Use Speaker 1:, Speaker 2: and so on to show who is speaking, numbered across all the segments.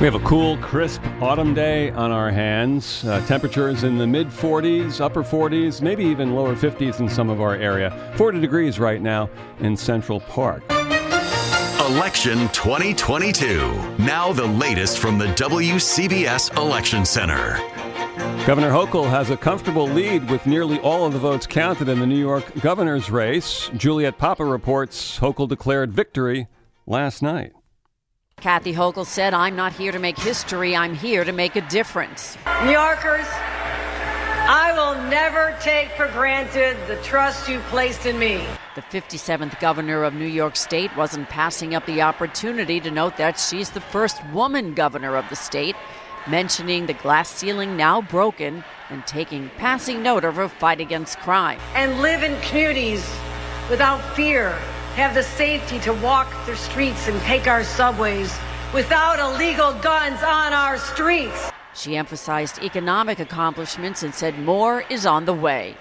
Speaker 1: We have a cool, crisp autumn day on our hands. Uh, temperatures in the mid 40s, upper 40s, maybe even lower 50s in some of our area. 40 degrees right now in Central Park.
Speaker 2: Election 2022. Now the latest from the WCBS Election Center.
Speaker 1: Governor Hochul has a comfortable lead with nearly all of the votes counted in the New York governor's race. Juliet Papa reports Hochul declared victory last night.
Speaker 3: Kathy Hochul said, I'm not here to make history, I'm here to make a difference.
Speaker 4: New Yorkers, I will never take for granted the trust you placed in me.
Speaker 3: The 57th governor of New York State wasn't passing up the opportunity to note that she's the first woman governor of the state, mentioning the glass ceiling now broken and taking passing note of her fight against crime.
Speaker 4: And live in communities without fear have the safety to walk the streets and take our subways without illegal guns on our streets.
Speaker 3: She emphasized economic accomplishments and said more is on the way.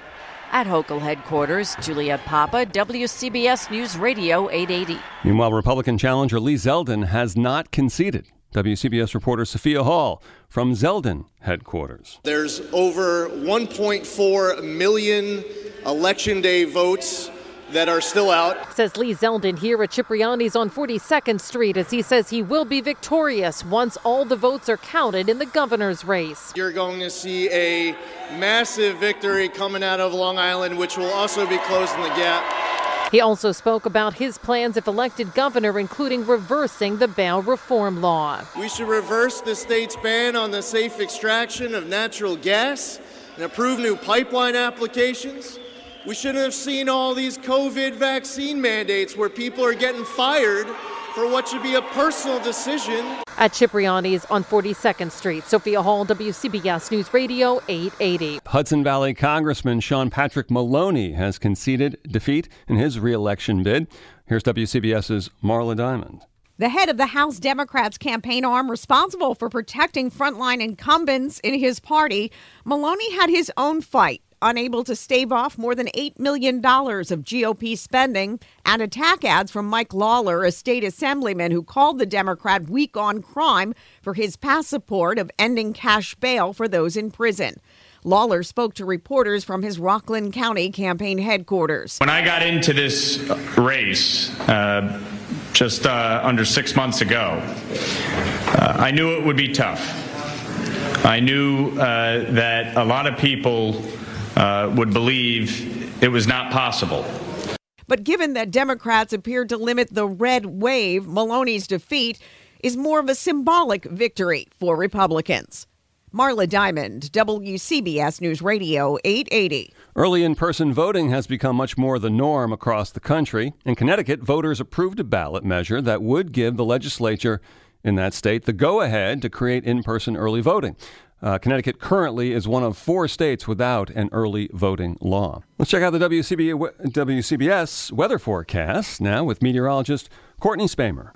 Speaker 3: At Hochul headquarters, Juliet Papa, WCBS News Radio 880.
Speaker 1: Meanwhile, Republican challenger Lee Zeldin has not conceded. WCBS reporter Sophia Hall from Zeldin headquarters.
Speaker 5: There's over 1.4 million election day votes that are still out.
Speaker 6: Says Lee Zeldin here at Cipriani's on 42nd Street as he says he will be victorious once all the votes are counted in the governor's race.
Speaker 5: You're going to see a massive victory coming out of Long Island, which will also be closing the gap.
Speaker 6: He also spoke about his plans if elected governor, including reversing the bail reform law.
Speaker 5: We should reverse the state's ban on the safe extraction of natural gas and approve new pipeline applications. We shouldn't have seen all these COVID vaccine mandates where people are getting fired for what should be a personal decision.
Speaker 6: At Cipriani's on 42nd Street, Sophia Hall, WCBS News Radio 880.
Speaker 1: Hudson Valley Congressman Sean Patrick Maloney has conceded defeat in his reelection bid. Here's WCBS's Marla Diamond.
Speaker 7: The head of the House Democrats campaign arm responsible for protecting frontline incumbents in his party, Maloney had his own fight unable to stave off more than $8 million of GOP spending, and attack ads from Mike Lawler, a state assemblyman who called the Democrat weak on crime for his past support of ending cash bail for those in prison. Lawler spoke to reporters from his Rockland County campaign headquarters.
Speaker 8: When I got into this race uh, just uh, under six months ago, uh, I knew it would be tough. I knew uh, that a lot of people uh, would believe it was not possible.
Speaker 7: But given that Democrats appeared to limit the red wave, Maloney's defeat is more of a symbolic victory for Republicans. Marla Diamond, WCBS News Radio 880.
Speaker 1: Early in person voting has become much more the norm across the country. In Connecticut, voters approved a ballot measure that would give the legislature in that state the go ahead to create in person early voting. Uh, Connecticut currently is one of four states without an early voting law. Let's check out the WCB, WCBS weather forecast now with meteorologist Courtney Spamer.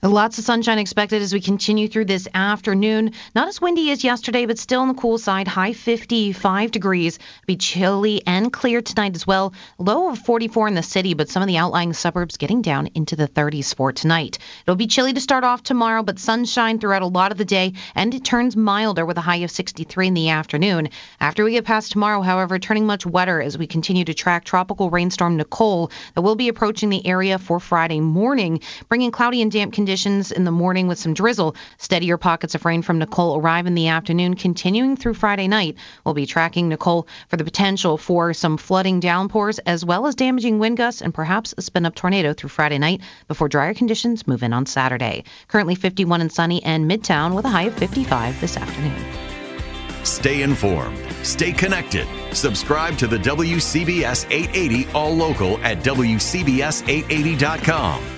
Speaker 9: Lots of sunshine expected as we continue through this afternoon. Not as windy as yesterday, but still on the cool side. High 55 degrees. Be chilly and clear tonight as well. Low of 44 in the city, but some of the outlying suburbs getting down into the 30s for tonight. It'll be chilly to start off tomorrow, but sunshine throughout a lot of the day, and it turns milder with a high of 63 in the afternoon. After we get past tomorrow, however, turning much wetter as we continue to track tropical rainstorm Nicole that will be approaching the area for Friday morning, bringing cloudy and damp conditions conditions in the morning with some drizzle. Steadier pockets of rain from Nicole arrive in the afternoon, continuing through Friday night. We'll be tracking Nicole for the potential for some flooding downpours as well as damaging wind gusts and perhaps a spin up tornado through Friday night before drier conditions move in on Saturday. Currently 51 and sunny and Midtown with a high of 55 this afternoon.
Speaker 1: Stay informed, stay connected. Subscribe to the WCBS 880 All Local at WCBS880.com